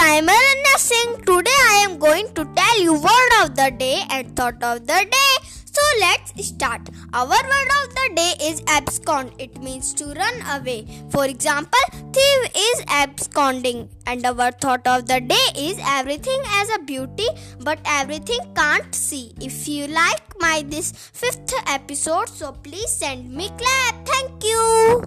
I am Aranya Singh. Today I am going to tell you word of the day and thought of the day. So let's start. Our word of the day is abscond. It means to run away. For example, thief is absconding. And our thought of the day is everything has a beauty, but everything can't see. If you like my this fifth episode, so please send me clap. Thank you.